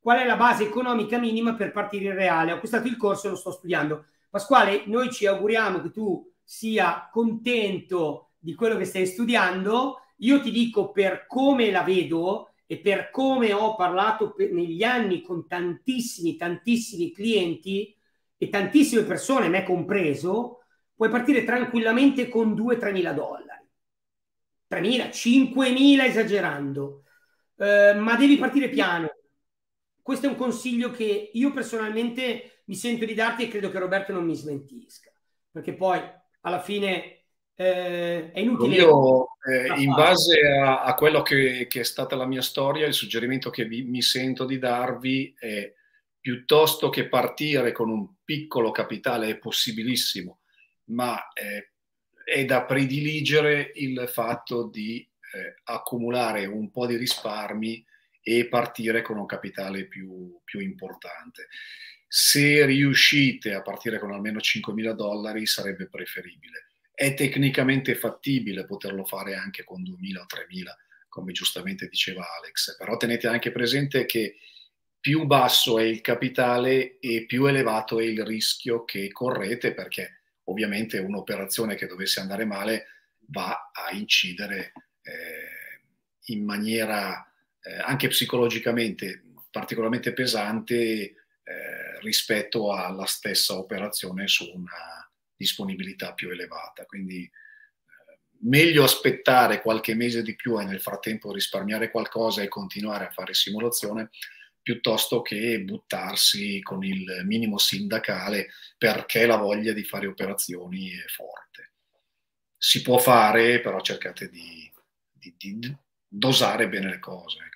qual è la base economica minima per partire in reale. Ho acquistato il corso e lo sto studiando. Pasquale, noi ci auguriamo che tu sia contento di quello che stai studiando. Io ti dico per come la vedo e per come ho parlato per, negli anni con tantissimi, tantissimi clienti e tantissime persone, me compreso, puoi partire tranquillamente con 2-3 mila dollari. 3 mila, 5 mila esagerando. Uh, ma devi partire piano questo è un consiglio che io personalmente mi sento di darti e credo che Roberto non mi smentisca, perché poi alla fine eh, è inutile. Io, eh, in base a, a quello che, che, è stata la mia storia, il suggerimento che vi, mi sento di darvi è piuttosto che partire con un piccolo capitale, è possibilissimo, ma eh, è da prediligere il fatto di eh, accumulare un po' di risparmi e partire con un capitale più, più importante. Se riuscite a partire con almeno 5.000 dollari sarebbe preferibile. È tecnicamente fattibile poterlo fare anche con 2.000 o 3.000, come giustamente diceva Alex, però tenete anche presente che più basso è il capitale e più elevato è il rischio che correte perché ovviamente un'operazione che dovesse andare male va a incidere eh, in maniera eh, anche psicologicamente particolarmente pesante eh, rispetto alla stessa operazione su una disponibilità più elevata. Quindi eh, meglio aspettare qualche mese di più e nel frattempo risparmiare qualcosa e continuare a fare simulazione piuttosto che buttarsi con il minimo sindacale perché la voglia di fare operazioni è forte. Si può fare, però cercate di, di, di dosare bene le cose.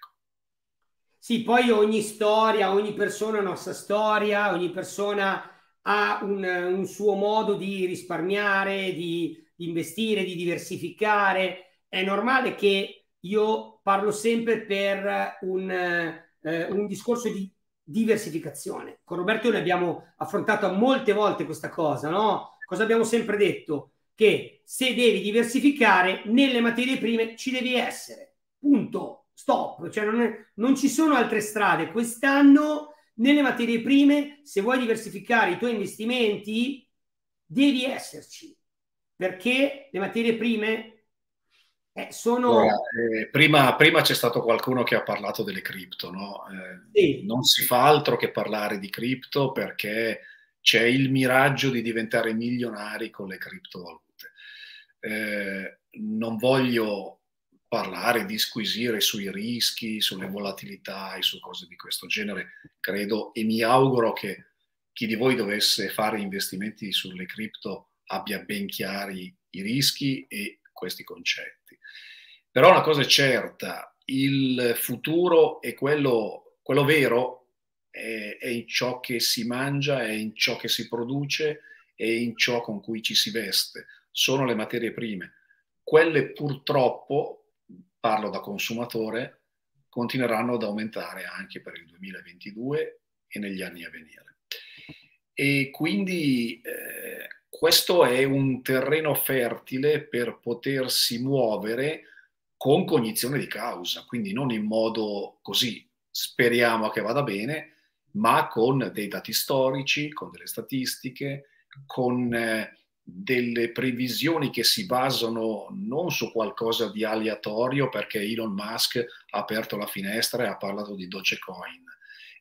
Sì, poi ogni storia, ogni persona ha una sua storia, ogni persona ha un, un suo modo di risparmiare, di, di, investire, di diversificare. È normale che io parlo sempre per un, eh, un discorso di diversificazione. Con Roberto noi abbiamo affrontato molte volte questa cosa, no? Cosa abbiamo sempre detto? Che se devi diversificare nelle materie prime ci devi essere punto, stop, cioè non, è, non ci sono altre strade. Quest'anno nelle materie prime, se vuoi diversificare i tuoi investimenti, devi esserci, perché le materie prime eh, sono... Eh, prima, prima, c'è stato qualcuno che ha parlato delle cripto, no? Eh, sì. Non si fa altro che parlare di cripto perché c'è il miraggio di diventare milionari con le criptovalute. Eh, non voglio parlare, disquisire sui rischi, sulle volatilità e su cose di questo genere, credo e mi auguro che chi di voi dovesse fare investimenti sulle cripto abbia ben chiari i rischi e questi concetti. Però una cosa è certa, il futuro è quello, quello vero, è, è in ciò che si mangia, è in ciò che si produce, è in ciò con cui ci si veste, sono le materie prime. Quelle purtroppo parlo da consumatore, continueranno ad aumentare anche per il 2022 e negli anni a venire. E quindi eh, questo è un terreno fertile per potersi muovere con cognizione di causa, quindi non in modo così, speriamo che vada bene, ma con dei dati storici, con delle statistiche, con eh, delle previsioni che si basano non su qualcosa di aleatorio perché Elon Musk ha aperto la finestra e ha parlato di Dogecoin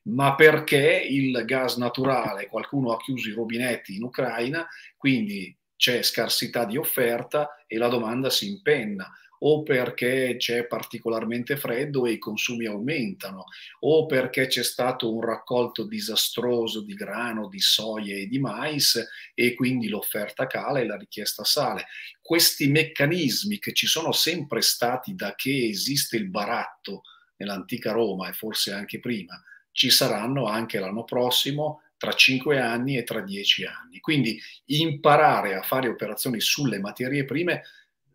ma perché il gas naturale, qualcuno ha chiuso i rubinetti in Ucraina, quindi c'è scarsità di offerta e la domanda si impenna o perché c'è particolarmente freddo e i consumi aumentano, o perché c'è stato un raccolto disastroso di grano, di soia e di mais e quindi l'offerta cala e la richiesta sale. Questi meccanismi che ci sono sempre stati da che esiste il baratto nell'antica Roma e forse anche prima, ci saranno anche l'anno prossimo, tra cinque anni e tra dieci anni. Quindi imparare a fare operazioni sulle materie prime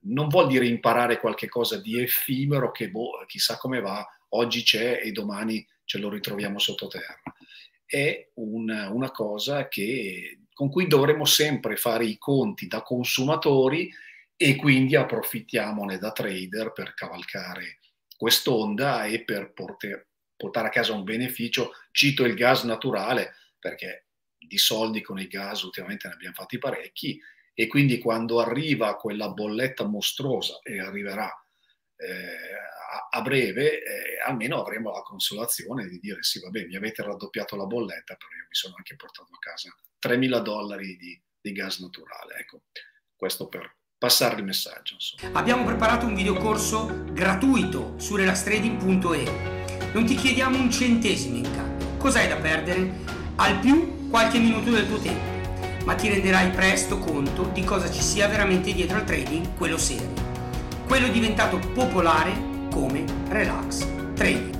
non vuol dire imparare qualche cosa di effimero che boh, chissà come va, oggi c'è e domani ce lo ritroviamo sottoterra. È una, una cosa che, con cui dovremo sempre fare i conti da consumatori e quindi approfittiamone da trader per cavalcare quest'onda e per porter, portare a casa un beneficio. Cito il gas naturale perché di soldi con il gas ultimamente ne abbiamo fatti parecchi e quindi quando arriva quella bolletta mostruosa e arriverà eh, a, breve, eh, almeno avremo la consolazione di dire sì, vabbè, mi avete raddoppiato la bolletta, però io mi sono anche portato a casa 3.000 dollari di, di gas naturale. Ecco, questo per passare il messaggio. Insomma. Abbiamo preparato un videocorso gratuito su relaxtrading.e. Non ti chiediamo un centesimo in cambio. Cos'hai da perdere? Al più qualche minuto del tuo tempo ma ti renderai presto conto di cosa ci sia veramente dietro al trading, quello serio. Quello diventato popolare come relax trading.